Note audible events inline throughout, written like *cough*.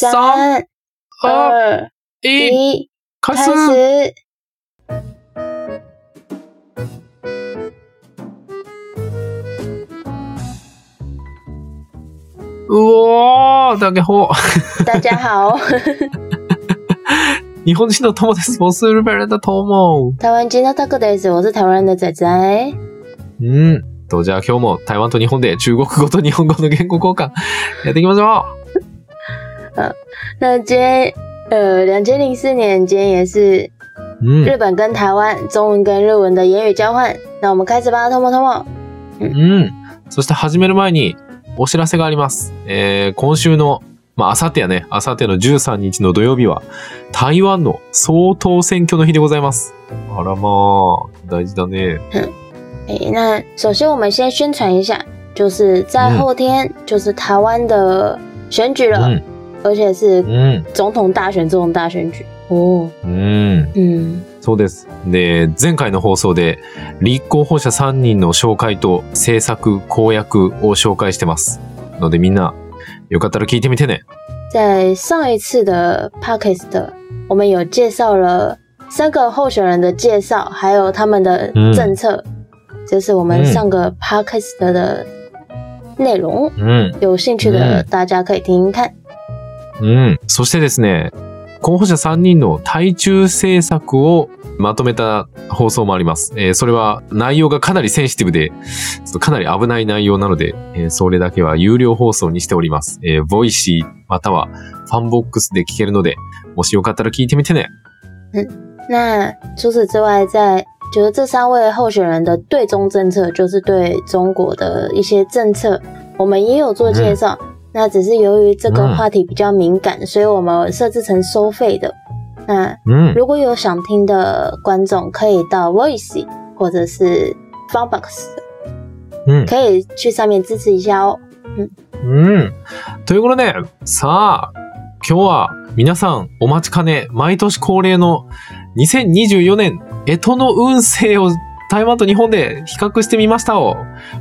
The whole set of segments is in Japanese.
三、二、二、一，一，开开始。始。うおー、大家好。大家好，日本人の友です。我是日本人的友。台湾金的 Taco Days，我是台湾人的仔仔。うん。と、じゃあ今日も台湾と日本で中国語と日本語の言語交換やっていきましょ那今天呃，两千零四年，今天也是。日本跟台湾中文跟日文的言语交换。那我们开始吧，Tomo Tomo。うん。そして始める前にお知らせがあります。えー、今週の、まあ、あさってやね、あさっての13日の土曜日は、台湾の総統選挙の日でございます。あらまあ、大事だね。诶，那首先我们先宣传一下，就是在后天、就是台湾的选举了，うん。而且是うん。总统大选这种大选举哦。うん。嗯，そうです。で、前回の放送で、立候補者3人の紹介と政策、公約を紹介してます。のでみんな、よかったら聞いてみてね。在上一次的 podcast，我们有介绍了三个候选人的介绍，还有他们的政策，这是我们上个 podcast 的内容。うん。有兴趣的嗯大家可以听听看。 うん。そしてですね、候補者3人の対中政策をまとめた放送もあります。えーそれは内容がかなりセンシティブで、かなり危ない内容なので、えーそれだけは有料放送にしております。えー、 Voicy またはファンボックスで聞けるので、もしよかったら聞いてみてね。那除此之外，再就是这三位候选人的对中政策，就是对中国的一些政策，我们也有做介绍。那只是由于这个嗯话题比较敏感，所以我们设置成收费的。那嗯。如果有想听的观众，可以到 Voice 或者是 Funbox，うん。可以去上面支持一下哦。うん。ということで、さあ、今日は皆さんお待ちかね、毎年恒例の2024年、干支の運勢を台湾と日本で比較してみましたを、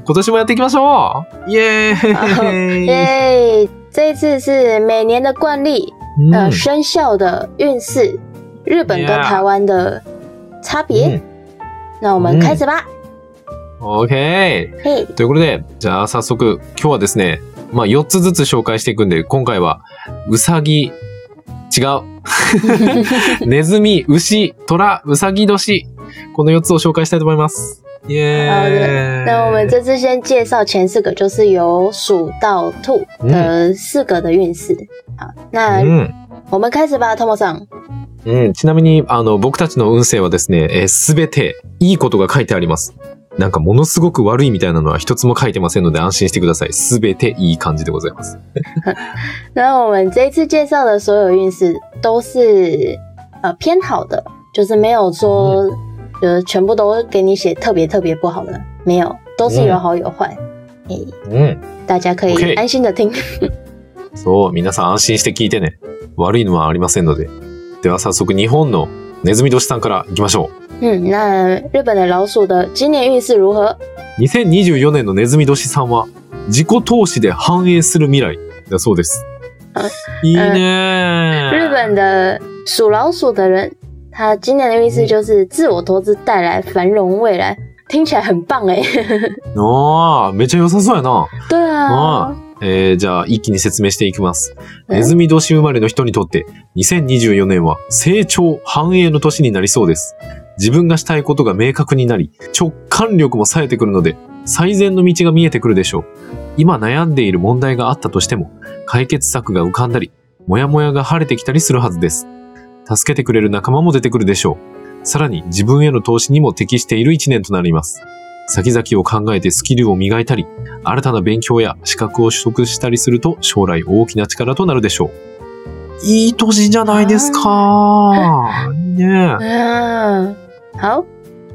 今年もやっていきましょうイエーイ耶！这一次是每年的惯例，うん呃，生肖的运势，日本跟台湾的差别。うん那我们开始吧。OK! 嘿，ということで、じゃあ早速、今日はですね、まあ4つずつ紹介していくんで、今回は、うさぎ、違う。*laughs* ネズミ、牛、虎、うさぎ年。この4つを紹介したいと思います。イエーイ那我们这次先介绍前四个，就是由鼠到兔的四个的运势。好，那うん。我们开始吧，Tomo さん。うん。ちなみに、あの、僕たちの運勢はですね、えすべていいことが書いてあります。なんかものすごく悪いみたいなのは一つも書いてませんので安心してください。すべていい感じでございます。*laughs* 那我们这一次介绍的所有运势都是呃偏好的，就是没有说呃全部都给你写特别特别不好的，没有，都是有好有坏。诶、うん。大家可以安心的听。そう、皆さん安心して聞いてね。悪いのはありませんので。では早速日本のネズミ年さんから行きましょ嗯，那日本的老鼠的今年运势如何？う。2024年のネズミ年さんは、自己投資で繁栄する未来だそうですあ。いいね日本的属老鼠的人，他今年的运势就是自我投资带来繁荣未来，听起来很棒哎。*laughs* ああ、めっちゃ良さそうやな。对啊，えー、じゃあ一気に説明していきます。うんネズミ年生まれの人にとって、2024年は成長繁栄の年になりそうです。自分がしたいことが明確になり、直感力も冴えてくるので、最善の道が見えてくるでしょう。今悩んでいる問題があったとしても、解決策が浮かんだり、もやもやが晴れてきたりするはずです。助けてくれる仲間も出てくるでしょう。さらに自分への投資にも適している一年となります。先々を考えてスキルを磨いたり、新たな勉強や資格を取得したりすると将来大きな力となるでしょう。いい年じゃないですか。*laughs* ね啊，好，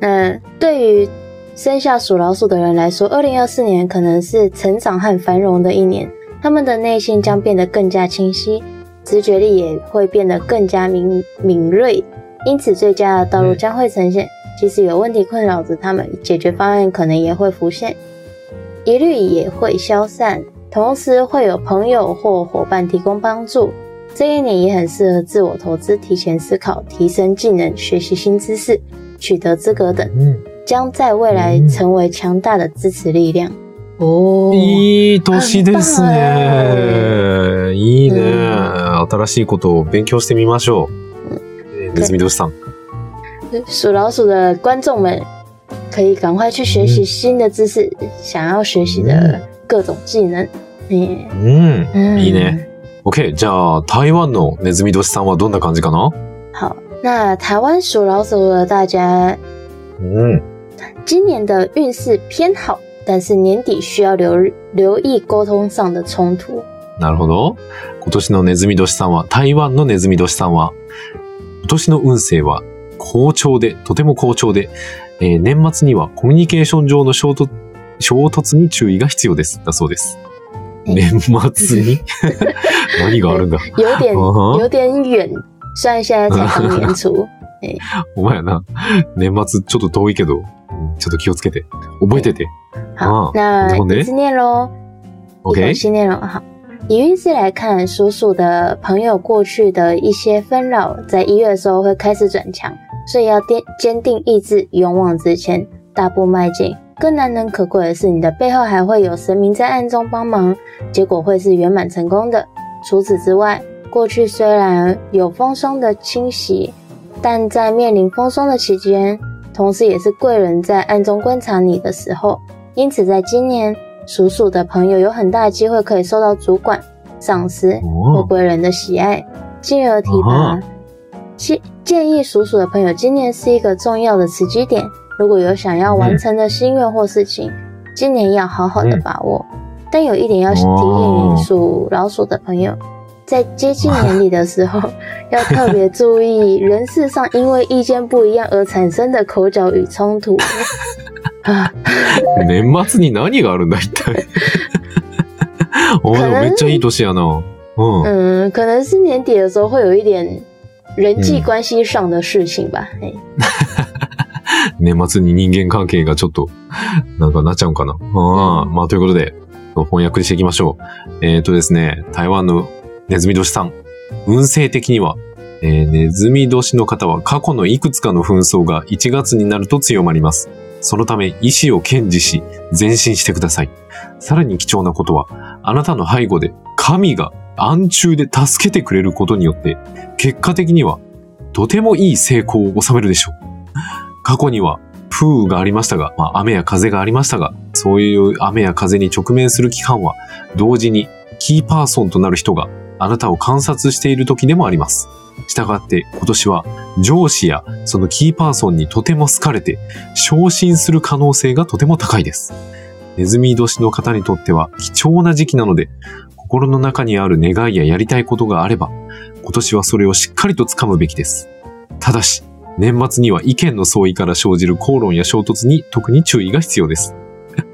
那对于生下属老鼠的人来说，二零二四年可能是成长和繁荣的一年，他们的内心将变得更加清晰，直觉力也会变得更加敏敏锐，因此最佳的道路将会呈现。即使有问题困扰着他们，解决方案可能也会浮现，疑虑也会消散，同时会有朋友或伙伴提供帮助。 这一年也很适合自我投资、提前思考、提升技能、学习新知识、取得资格等，うん。将在未来成为强大的支持力量。哦，いい年ですね。 いいね。新しいことを勉強してみましょう。えーネズミ年さん？属老鼠的观众们可以赶快去学习新的知识，想要学习的各种技能。嗯いいね。OK。じゃあ、台湾のネズミ年さんはどんな感じかな？好，那台湾属老鼠的大家，うん。今年的运势偏好，但是年底需要留留意沟通上的冲突。なるほど。今年のネズミ年さんは、台湾のネズミ年さんは、今年の運勢は好調で、とても好調で、えー年末にはコミュニケーション上の衝突衝突に注意が必要です。だそうです。え年末に？*laughs* 何があるんだ？有点有点远，虽然现在才刚年初。*laughs* お前やな。年末ちょっと遠いけど、うんちょっと気をつけて。覚えてて。好，嗯那一次念喽。OK？气念喽。好，以运势来看，属鼠的朋友过去的一些纷扰，在一月的时候会开始转强，所以要坚坚定意志，勇往直前，大步迈进。更难能可贵的是，你的背后还会有神明在暗中帮忙，结果会是圆满成功的。除此之外，过去虽然有风霜的侵袭，但在面临风霜的期间，同时也是贵人在暗中观察你的时候。因此，在今年，属鼠的朋友有很大的机会可以受到主管、上司或贵人的喜爱，进而提拔。建建议属鼠的朋友，今年是一个重要的时机点。如果有想要完成的心愿或事情，今年要好好的把握。但有一点要提醒属老鼠的朋友，在接近年底的时候，*laughs* 要特别注意人事上因为意见不一样而产生的口角与冲突。*laughs* *laughs* 啊，*laughs* 年末に何があるんだ、一体。*laughs* お前でもめっちゃいい年やな。うん。嗯，可能是年底的时候会有一点人际关系上的事情吧。嘿 *laughs* 年末に人間関係がちょっと、なんかなっちゃうんかな。ああ、まあということで、翻訳していきましょう。えっ、とですね、台湾のネズミ年さん。運勢的には、えーネズミ年の方は過去のいくつかの紛争が1月になると強まります。そのため意志を堅持し、前進してください。さらに貴重なことは、あなたの背後で神が暗中で助けてくれることによって、結果的にはとてもいい成功を収めるでしょう。過去には風雨がありましたが、まあ、雨や風がありましたが、そういう雨や風に直面する期間は、同時にキーパーソンとなる人があなたを観察している時でもあります。したがって今年は上司やそのキーパーソンにとても好かれて昇進する可能性がとても高いです。ネズミ年の方にとっては貴重な時期なので、心の中にある願いややりたいことがあれば、今年はそれをしっかりと掴むべきです。ただし、年末には意見の相違から生じる口論や衝突に特に注意が必要です。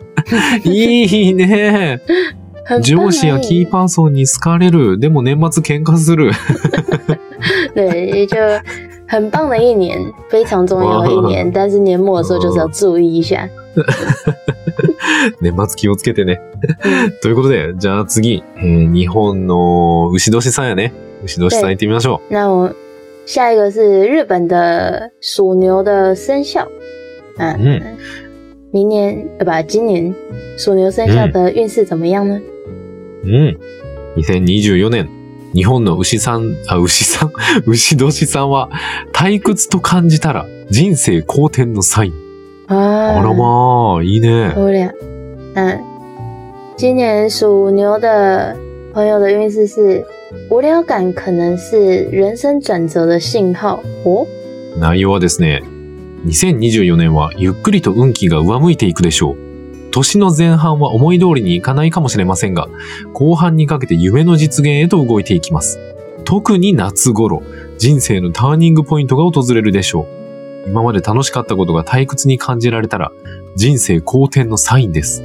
*laughs* いいね。上司やキーパーソンに好かれる。でも年末喧嘩する。*laughs* 对，就很棒的一年，非常重要的一年。但是年末的时候就是要注意一下。*laughs* 年末気をつけてね。ということで、じゃあ次、えー日本の牛年さんやね。牛年さん行ってみましょ那我下一个是日本的属牛的生肖，嗯，嗯明年呃不，今年属牛生肖的运势怎么样呢？う。うん。2024年、日本の牛さん、あ、牛さん、*laughs* 牛年さんは、退屈と感じたら人生好転のサイン。啊，あらまあ、いいね。漂亮。嗯，今年属牛的朋友的运势是无聊感，可能是人生转折的信号哦？内容はですね、2024年はゆっくりと運気が上向いていくでしょう。年の前半は思い通りにいかないかもしれませんが、後半にかけて夢の実現へと動いていきます。特に夏頃、人生のターニングポイントが訪れるでしょう。今まで楽しかったことが退屈に感じられたら、人生好転のサインです。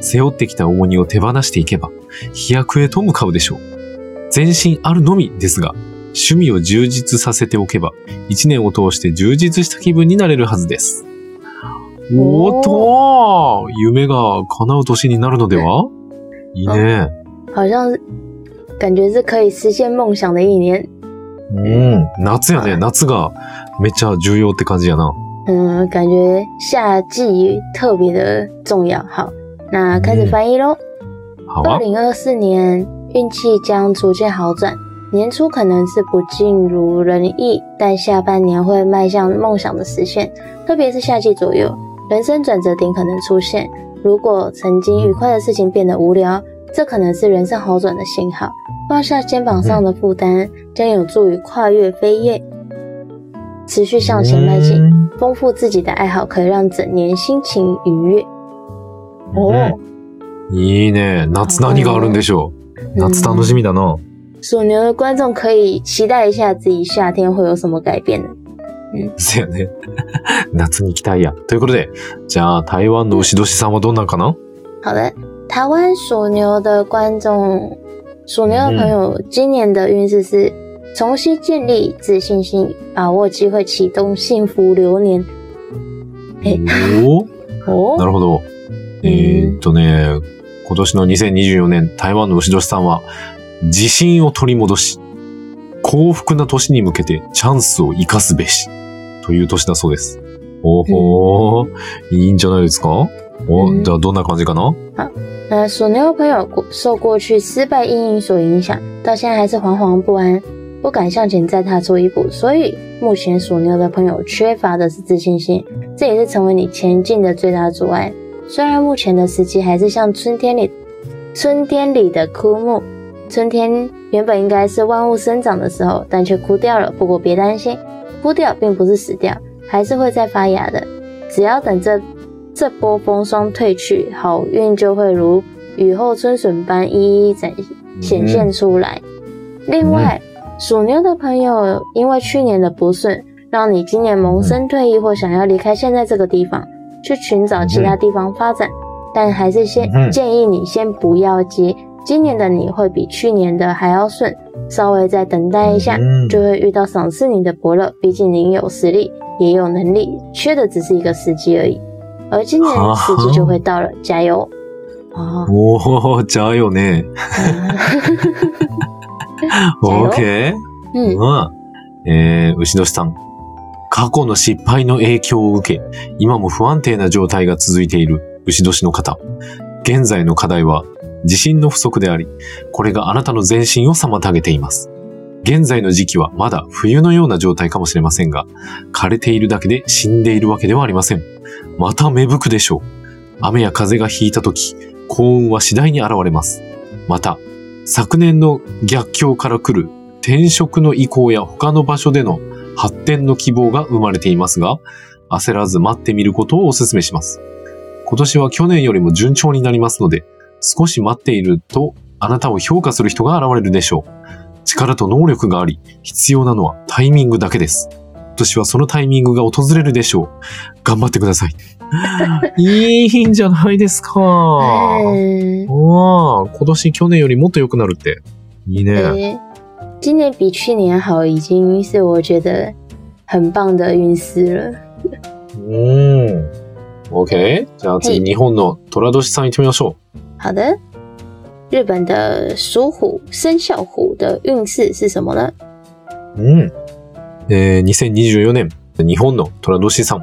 背負ってきた重荷を手放していけば、飛躍へと向かうでしょう。前進あるのみですが、趣味を充実させておけば、一年を通して充実した気分になれるはずです。おーっと夢が叶う年になるのでは？いいね。好像感觉是可以实现梦想的一年。うん。夏やね。夏がめっちゃ重要って感じやな。嗯，感觉夏季特别的重要。好，那开始翻译喽。二。零二四年运气将逐渐好转，年初可能是不尽如人意，但下半年会迈向梦想的实现，特别是夏季左右，人生转折点可能出现。如果曾经愉快的事情变得无聊，这可能是人生好转的信号。放下肩膀上的负担，将有助于跨越飞跃，持续向前迈进。うん丰富自己的爱好，可以让整年心情愉悦。哦，いいね。夏何があるんでしょう。夏楽しみだな。属牛的观众可以期待一下自己夏天会有什么改变呢？ せやね。*laughs* 夏に行きたいや。ということで、じゃあ台湾の牛年さんはどんなんかな？好的，台湾属牛的观众，属牛的朋友，今年的运势是重新建立自信心，把握机会，启动幸福流年。えおお哦？なるほど。えーっとね、今年の2024年、台湾の牛年さんは、自信を取り戻し、幸福な年に向けてチャンスを生かすべし、という年だそうです。おほー、いいんじゃないですかお、うんじゃあどんな感じかな那属牛的朋友过受过去失败阴影所影响，到现在还是惶惶不安，不敢向前再踏出一步。所以目前属牛的朋友缺乏的是自信心，这也是成为你前进的最大阻碍。虽然目前的时机还是像春天里春天里的枯木，春天原本应该是万物生长的时候，但却枯掉了。不过别担心， 枯掉并不是死掉，还是会再发芽的。只要等这这波风霜退去，好运就会如雨后春笋般一一展显现出来。另外，属牛的朋友，因为去年的不顺，让你今年萌生退意或想要离开现在这个地方，去寻找其他地方发展。但还是先建议你先不要急，今年的你会比去年的还要顺，稍微再等待一下，嗯就会遇到赏识你的伯乐。毕竟你有实力，也有能力，缺的只是一个时机而已。而今年好时机就会到了，加油！哦，おー、じゃあよね。よ *laughs* OK? 嗯うん。えー、牛年さん。過去の失敗の影響を受け、今も不安定な状態が続いている牛年の方。現在の課題は自信の不足であり、これがあなたの前進を妨げています。現在の時期はまだ冬のような状態かもしれませんが、枯れているだけで死んでいるわけではありません。また芽吹くでしょう。雨や風が引いた時、幸運は次第に現れます。また、昨年の逆境から来る転職の意向や他の場所での発展の希望が生まれていますが、焦らず待ってみることをお勧めします。今年は去年よりも順調になりますので、少し待っているとあなたを評価する人が現れるでしょう。力と能力があり、必要なのはタイミングだけです。今年はそのタイミングが訪れるでしょう。頑張ってください。*laughs* いいんじゃないですか。嗯，わあ、今年去年よりもっと良くなるって。いいね。诶，今年比去年好，已经是我觉得很棒的运势了。うん。OK? じゃあ次、はい日本の虎年さん行ってみましょ好的，日本的属虎生肖虎的运势是什么呢？う。うん。えー、2024年、日本の虎年さん。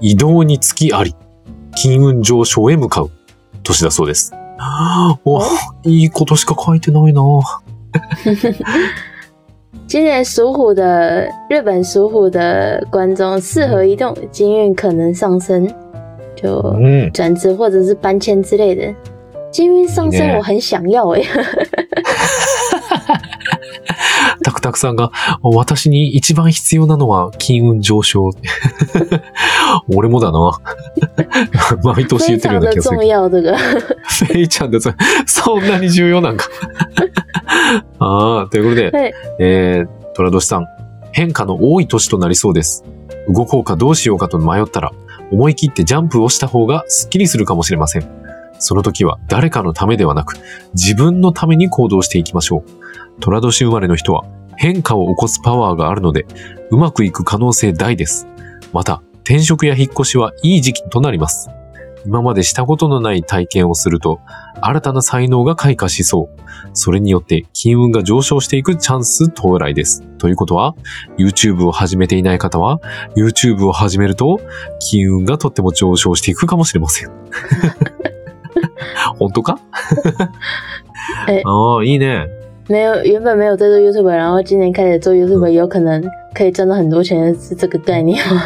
移動につきあり、金運上昇へ向かう年だそうです。お、いいことしか書いてないな *laughs* 今年属虎的日本属虎的观众适合移动，金运可能上升，就うん。转职或者是搬迁之类的。金运上升，很想要诶、タクタクさんが、私に一番必要なのは金運上昇。*laughs* 俺もだな。*laughs* 毎年言非ってるような気がする重。要。这个フェイちゃんです。そんなに重要なんか。*laughs* ああ、ということで、はいえー、虎年さん、変化の多い年となりそうです。動こうかどうしようかと迷ったら、思い切ってジャンプをした方がスッキリするかもしれません。その時は誰かのためではなく、自分のために行動していきましょう。虎年生まれの人は変化を起こすパワーがあるので、うまくいく可能性大です。また、転職や引っ越しはいい時期となります。今までしたことのない体験をすると、新たな才能が開花しそう。それによって金運が上昇していくチャンス到来です。ということは、YouTube を始めていない方は、YouTube を始めると、金運がとっても上昇していくかもしれません。*laughs* 本当か？*laughs* えああ、いいね。没有原本没有在做 YouTube，然后今年开始做 YouTube，有可能可以赚到很多钱，是这个概念吗？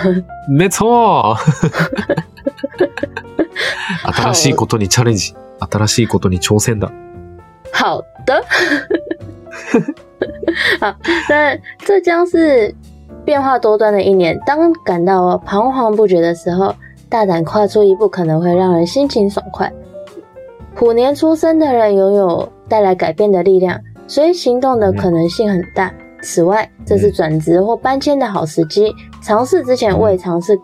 没错 *laughs* 新しいことにチャレンジ。新しいことに挑戦だ。好的，好，那这将是变化多端的一年。当感到彷徨不决的时候，大胆跨出一步，可能会让人心情爽快。虎年出生的人拥有带来改变的力量，所以行动的可能性很大。此外，这是转职或搬迁的好时机，尝试之前未尝试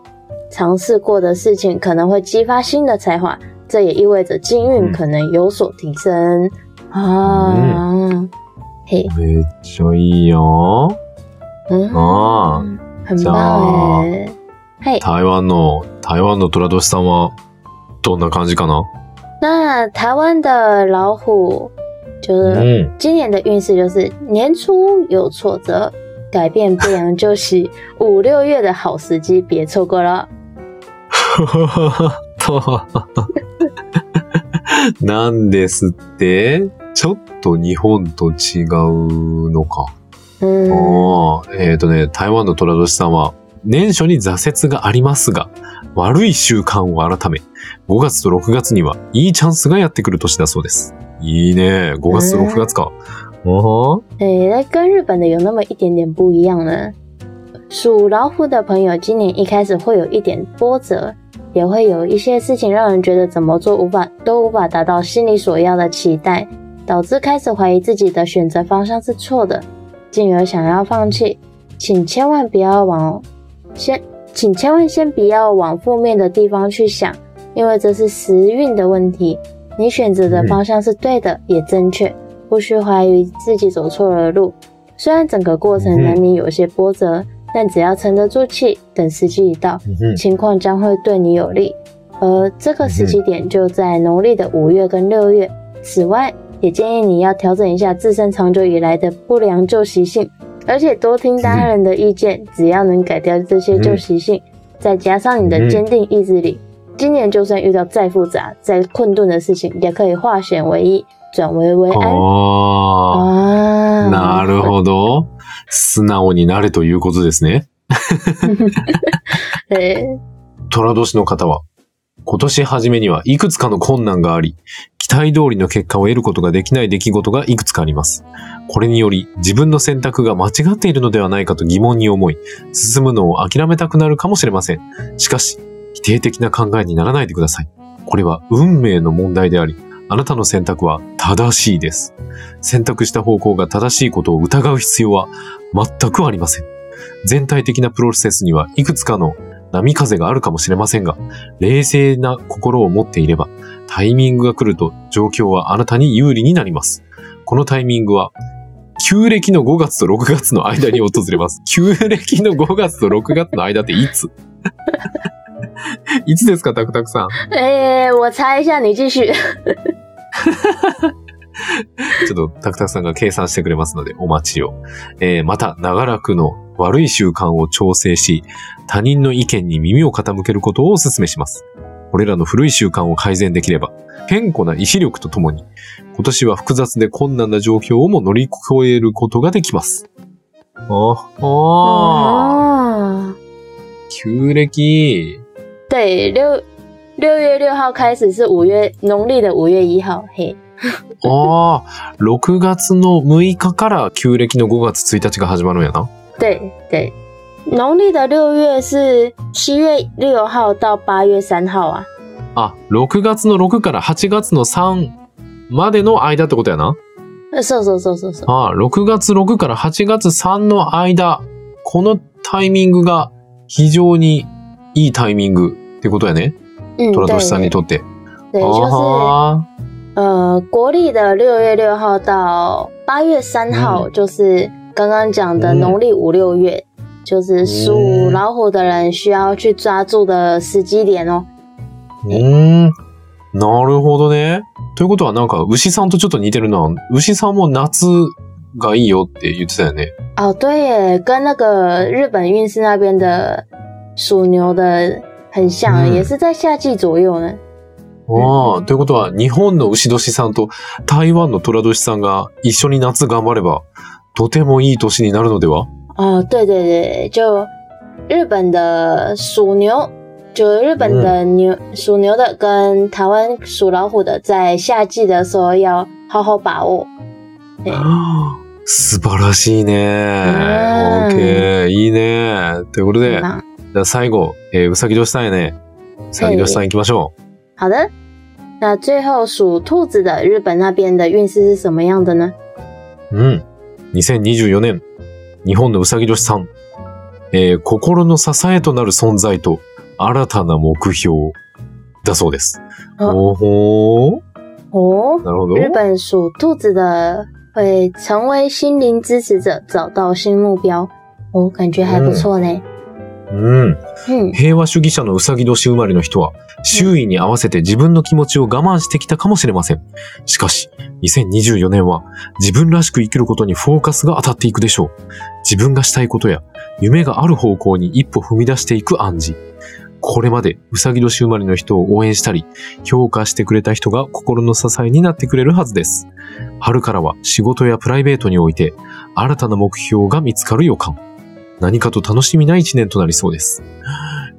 尝试过的事情，可能会激发新的才华。这也意味着金运可能有所提升、啊。嘿，めっちゃいいよ。嗯，あ很棒哎。嘿，台湾の、台湾の虎年さんは、どんな感じかな 那台湾的老虎就是うん。今年的运势就是年初有挫折，改变不良就喜，五六月的好时机别错过了。*laughs* なんですって？ちょっと日本と違うのか。嗯，ああ、えっ、とね、台湾の虎年さんは、年初に挫折がありますが、悪い習慣を改め、5月と6月にはいいチャンスがやってくる年だそうです。いいね。5月と6月か。おは诶，那跟日本的有那么一点点不一样呢。属老虎的朋友，今年一开始会有一点波折，也会有一些事情让人觉得怎么做无法都无法达到心里所要的期待，导致开始怀疑自己的选择方向是错的，进而想要放弃。请千万不要往先，请千万先不要往负面的地方去想，因为这是时运的问题。你选择的方向是对的，也正确。不需怀疑自己走错了路。虽然整个过程难免有些波折，但只要沉得住气，等时机一到，情况将会对你有利。而这个时机点就在农历的五月跟六月。此外，也建议你要调整一下自身长久以来的不良旧习性，而且多听他人的意见。只要能改掉这些旧习性，再加上你的坚定意志力，今年就算遇到再复杂、再困顿的事情，也可以化险为夷，转危为安。あなるほど。*laughs* 素直になれということですね。*laughs* 对，*laughs* 虎年の方は、今年初めにはいくつかの困難があり、期待通りの結果を得ることができない出来事がいくつかあります。これにより、自分の選択が間違っているのではないかと疑問に思い、進むのを諦めたくなるかもしれません。しかし、否定的な考えにならないでください。これは運命の問題であり、あなたの選択は正しいです。選択した方向が正しいことを疑う必要は全くありません。全体的なプロセスにはいくつかの波風があるかもしれませんが、冷静な心を持っていれば、タイミングが来ると状況はあなたに有利になります。このタイミングは、旧暦の5月と6月の間に訪れます。*laughs* 旧暦の5月と6月の間っていつ？*laughs* いつですか、タクタクさん？哎、我猜一下，你继续。*laughs* *laughs* ちょっとタクタクさんが計算してくれますので、お待ちを。えーまた、長らくの悪い習慣を調整し、他人の意見に耳を傾けることをお勧めします。これらの古い習慣を改善できれば、健康な意志力とともに、今年は複雑で困難な状況をも乗り越えることができます。あ、あ哦，旧暦。对，六六月六号开始是五月农历的五月一号，嘿，ああ、6月の6日から旧暦の5月1日が始まるんやな。对对，农历的六月是七月六号到八月三号啊。あ、6月の6から8月の3までの間ってことやな。呃そうそうそうそうそう。あ6月6から8月3の間、このタイミングが非常にいいタイミングってことやね。嗯，虎对年さんにとって。对，就是あ呃，国历的六月六号到八月三号，就是刚刚讲的嗯农历五六月，就是属嗯老虎的人需要去抓住的时机点哦。ー うーん。なるほどね。ということはなんか牛さんとちょっと似てるな。牛さんも夏がいいよって言ってたよね。哦，对耶，跟那个日本运势那边的属牛的很像，嗯也是在夏季左右呢。 ああ、ということは日本の牛年さんと台湾の虎年さんが一緒に夏頑張れば、とてもいい年になるのでは？哦，对对对，就日本的属牛，就日本的牛、属牛的跟台湾属老虎的，在夏季的时候要好好把握。对素晴らしいね。うん OK。いいね。ということで、じゃあ最後、えーうさぎ年さんやね。うさぎ年さん行きましょ好的，那最后属兔子的日本那边的运势是什么样的呢？う。うん。2024年、日本のうさぎ年さん。えー心の支えとなる存在と新たな目標だそうです。あおほー。哦，なるほど。日本属兔子的会成为心灵支持者，找到新目标。我、感觉还不错呢。うん。嗯，平和主義者のうさぎ年生まれの人は、周囲に合わせて自分の気持ちを我慢してきたかもしれません。しかし、2024年は自分らしく生きることにフォーカスが当たっていくでしょう。自分がしたいことや夢がある方向に一歩踏み出していく暗示。これまでうさぎ年生まれの人を応援したり、評価してくれた人が心の支えになってくれるはずです。春からは仕事やプライベートにおいて新たな目標が見つかる予感。何かと楽しみな一年となりそうです。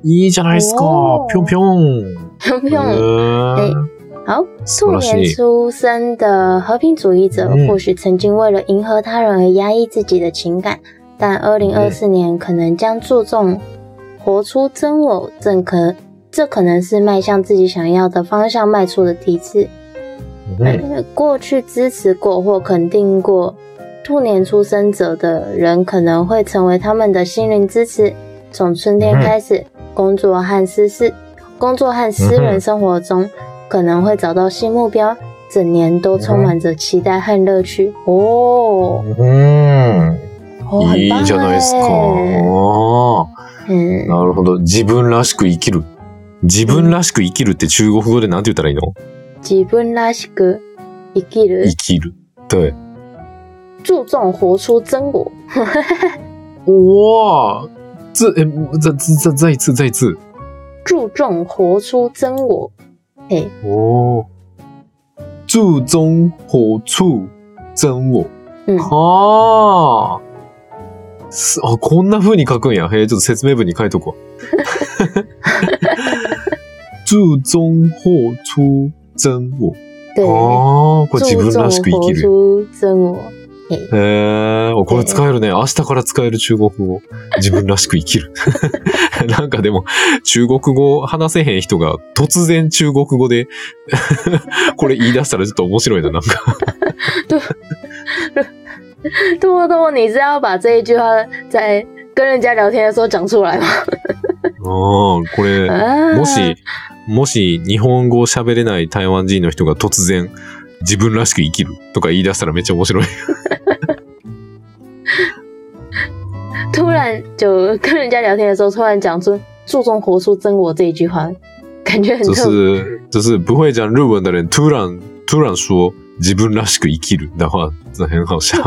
いいじゃないですかお。ーぴょんぴょん。不用。へー好，兔素。年出生的和平主义者，嗯或许曾经为了迎合他人而压抑自己的情感，但二零二四年可能将注重 *laughs* 活出真我，正可这可能是迈向自己想要的方向迈出的第一次。过去支持过或肯定过兔年出生者的人，可能会成为他们的心灵支持。从春天开始，工作和私事、工作和私人生活中，可能会找到新目标。整年都充满着期待和乐趣。哦，うん。哦，很棒いいじゃないですか。なるほど。自分らしく生きる。自分らしく生きるって中国語でなんて言ったらいいの？自分らしく生きる生，きる。对。注重活出真我。*laughs* 哇，这诶，再再再一次，再一次。注重活出真我。嘿，哦，注重活出真我。嗯はあ。すあ、こんな風に書くんや。へえ、ちょっと説明文に書いとこう。*laughs* 注重活出真我。对，ああ、これ自分らしく生きる。注重活出真我。嘿，へえ、おこれ使えるね。明日から使える中国語。自分らしく生きる。*laughs* なんかでも、中国語話せへん人が突然中国語で *laughs* これ言い出したらちょっと面白いな、なんか。多多多，你是要把这一句话在跟人家聊天的时候讲出来吗？ああ、これ、啊もし、もし日本語を喋れない台湾人の人が突然、自分らしく生きるとか言い出したらめっちゃ面白い。突然就跟人家聊天的时候，突然讲出“注重活出真我”这一句话，感觉很就。是、就是不会讲日文的人突然、突然说自分らしく生きる的话，这很好笑。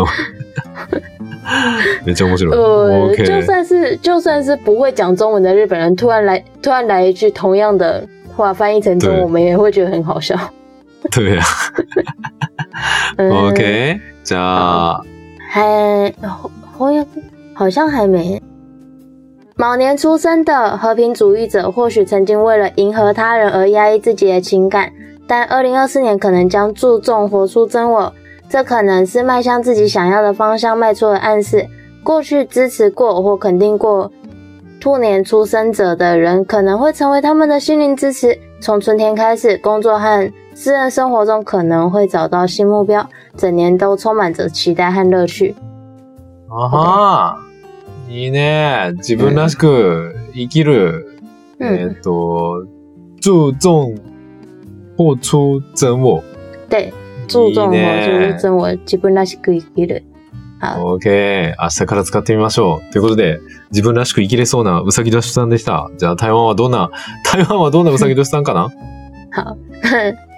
めっちゃ面白い。呃，就。算是就算是不会讲中文的日本人，突然来突然来一句同样的话翻译成中文，对我们也会觉得很好笑。*laughs* 对呀。嗯 OK。じゃあ、还翻译好像还没。卯年出生的和平主义者，或许曾经为了迎合他人而压抑自己的情感，但二零二四年可能将注重活出真我，这可能是迈向自己想要的方向迈出的暗示。过去支持过或肯定过兔年出生者的人，可能会成为他们的心灵支持。从春天开始，工作和 私人生活中可能会找到新目标，整年都充满着期待和乐趣。あはーいいね。自分らしく生きる。え嗯，っと、注重活出真我。对，注重活出真我，基本那是可以给的。好，OK。明日から使ってみましょう。ということで、自分らしく生きれそうなうさぎ年さんでした。じゃあ台湾はどんな、台湾はどんなうさぎ年さんかな？好。*laughs*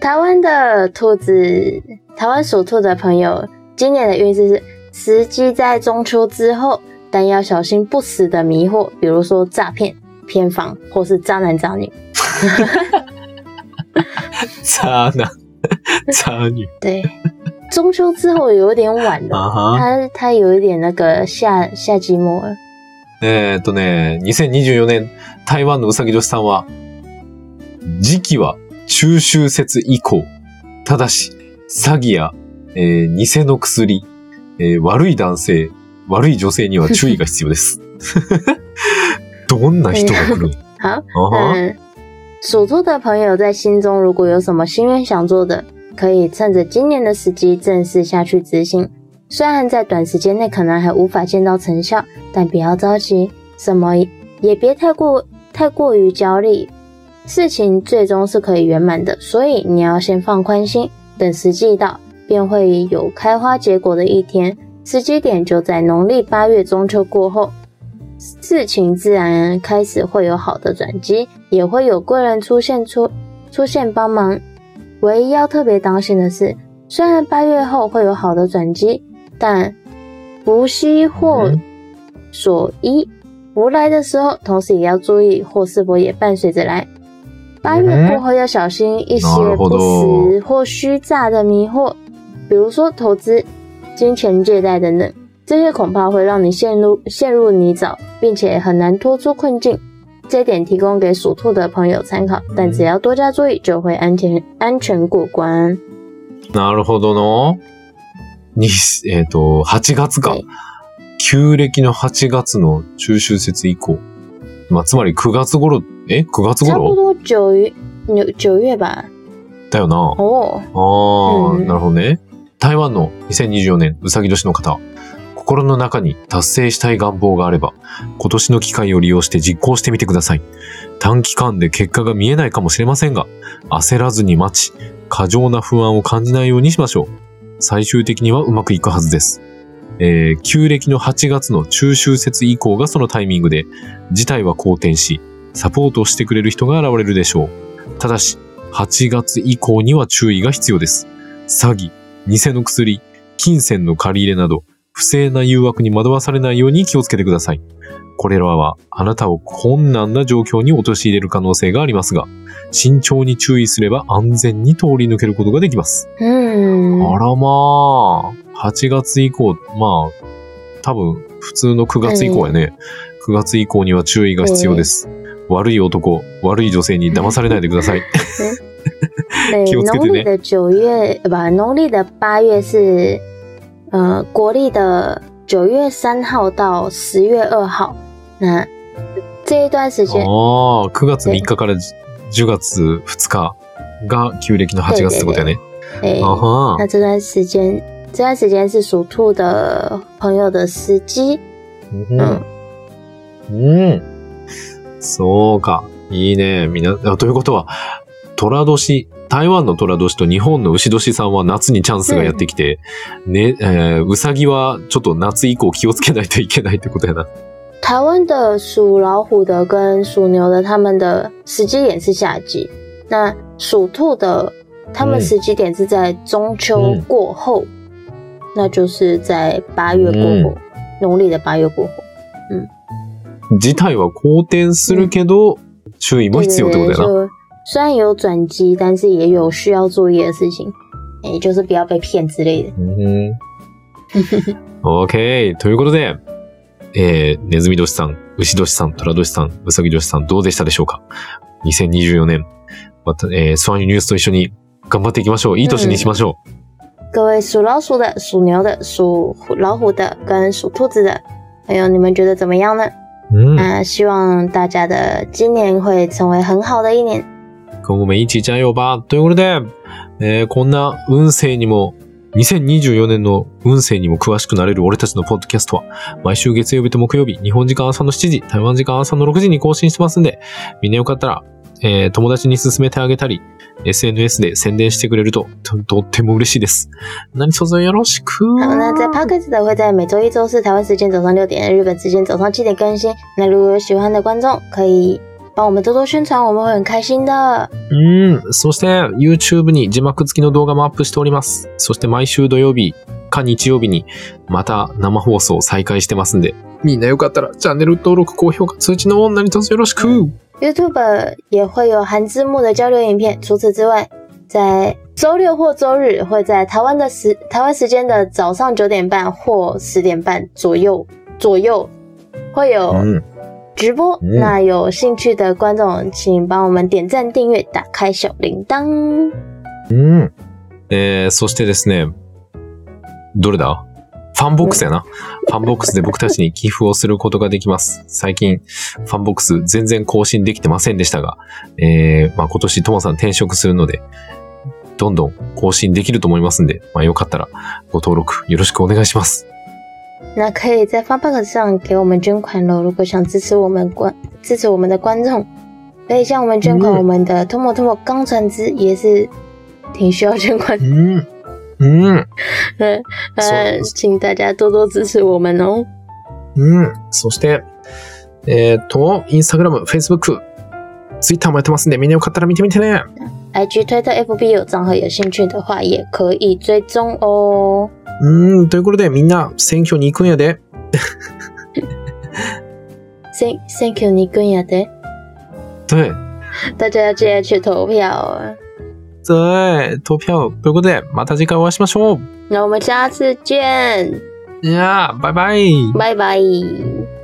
台湾的兔子，台湾属兔的朋友，今年的运势是时机在中秋之后，但要小心不实的迷惑，比如说诈骗、偏房或是渣男渣女。*laughs* 渣男、*laughs* 渣女。对，中秋之后有点晚了，あは。它它有一点那个夏夏季末了。えーっとね、2024年、台湾のうさぎ年さんは、時期は 中秋節以降。ただし、詐欺や、えー偽の薬、えー悪い男性、悪い女性には注意が必要です。*laughs* どんな人が来る *laughs* 好，嗯，属兔的朋友在心中如果有什么心愿想做的，可以趁着今年的时机正式下去执行。虽然在短时间内可能还无法见到成效，但不要着急，什么也别太过太过于焦虑，事情最终是可以圆满的。所以你要先放宽心，等时机到，便会有开花结果的一天。时机点就在农历八月中秋过后，事情自然开始会有好的转机，也会有贵人出现出出现帮忙。唯一要特别当心的是，虽然八月后会有好的转机，但福兮祸所依，福来的时候，同时也要注意祸是否也伴随着来。八月过后要小心一些不实或虚诈的迷惑，比如说投资、金钱借贷等等。这些恐怕会让你陷入陷入泥沼，并且很难脱出困境。这一点提供给属兔的朋友参考，但只要多加注意，就会安全安全过关。なるほどの。に、えーっと、8月かはい。旧暦の8月の中秋節以降。 まあ、つまり9月頃、え ?9 月頃？差不多九月九九月吧。だよな。哦，ああ、うんなるほどね。台湾の2024年うさぎ年の方、心の中に達成したい願望があれば、今年の機会を利用して実行してみてください。短期間で結果が見えないかもしれませんが、焦らずに待ち、過剰な不安を感じないようにしましょう。最終的にはうまくいくはずです。えー旧暦の8月の中秋節以降がそのタイミングで、事態は好転し、サポートしてくれる人が現れるでしょう。ただし、8月以降には注意が必要です。詐欺、偽の薬、金銭の借り入れなど、不正な誘惑に惑わされないように気をつけてください。これらはあなたを困難な状況に陥れる可能性がありますが、慎重に注意すれば安全に通り抜けることができます。嗯，あらまあ、8月以降、まあ、多分普通の9月以降やね。9月以降には注意が必要です。悪い男、悪い女性に騙されないでください。对，*laughs* 気をつけてね农历的九月，呃不，农历的八月是，呃，国历的九月三号到十月二号。那这一段时间，ああ、9月3日から10月2日が旧暦の8月ってことやね。哎、あは那这段时间，这段时间是属兔的朋友的时机。うん。うん。そうか。いいね。みんな、あということは、虎年、台湾の虎年と日本の牛年さんは夏にチャンスがやってきて、ね、えー、うさぎはちょっと夏以降気をつけないといけないってことやな。台湾的属老虎的跟属牛的，他们的时机点是夏季。那属兔的，他们嗯时机点是在中秋嗯过后，那就是在八月过后，农历的八月过后。事態は好転するけど、注意も对必要ってことやな。就虽然有转机，但是也有需要注意的事情，哎、就是不要被骗之类的。うん。OK。ということで、えー、ネズミ年さん、牛年さん、虎年さん、うさぎ年さん、どうでしたでしょうか ?2024 年、また、えー、スワンユニュースと一緒に頑張っていきましょう。いい年にしましょ各位属老鼠的、属牛的、属虎老虎的跟属兔子的朋友，你们觉得怎么样呢？う。うん。那希望大家的今年会成为很好的一年。 今後もいいちちゃよば。ということで、えー、こんな運勢にも、2024年の運勢にも詳しくなれる俺たちのポッドキャストは、毎週月曜日と木曜日、日本時間朝の7時、台湾時間朝の6時に更新してますんで、みんなよかったら、えー友達に勧めてあげたり、SNS で宣伝してくれると、と、とっても嬉しいです。何卒よろしく。好，那在 Podcast 的会在每周一、周四台湾时间早上六点，日本时间早上七点更新。那如果有喜欢的观众，可以帮我们多多宣传，我们会很开心的。う。ん。そして、YouTube に字幕付きの動画もアップしております。そして、毎週土曜日か日曜日に、また生放送を再開してますんで、みんなよかったら、チャンネル登録、高評価、通知のオン何卒よろしく。YouTube 也会有含字幕的交流影片。除此之外，在周六或周日会在台湾的时台湾时间的早上九点半或十点半左右左右会有う。ん。直播。嗯那有兴趣的观众，请帮我们点赞、订阅、打开小铃铛。うん。えー、そしてですね、どれだ？ファンボックスやな。ファンボックスで僕たちに寄付をすることができます。最近、ファンボックス全然更新できてませんでしたが、えー、まあ今年ともさん転職するので、どんどん更新できると思いますんで、まあよかったらご登録よろしくお願いします。那可以在 f u n b o x 上给我们捐款喽。如果想支持我们观支持我们的观众，可以向我们捐款。嗯我们的 Tomo Tomo 钢船之也是挺需要捐款的。うん。うん。呃呃，そう请大家多多支持我们哦。うん。そして、えーっと、インスタグラム、フェイスブック、ツイッターもやってますんで、みんなよかったら見てみてね。 IG、推特、FB 有账号，有兴趣的话也可以追踪哦。 うーん、ということでみんな選挙に行くんやで。Thank Thank you，你跟雅的，对。大家要记得去投票啊。对。投票。ということで、また次回お会いしましょう。那我们下次见，イバイ。拜拜。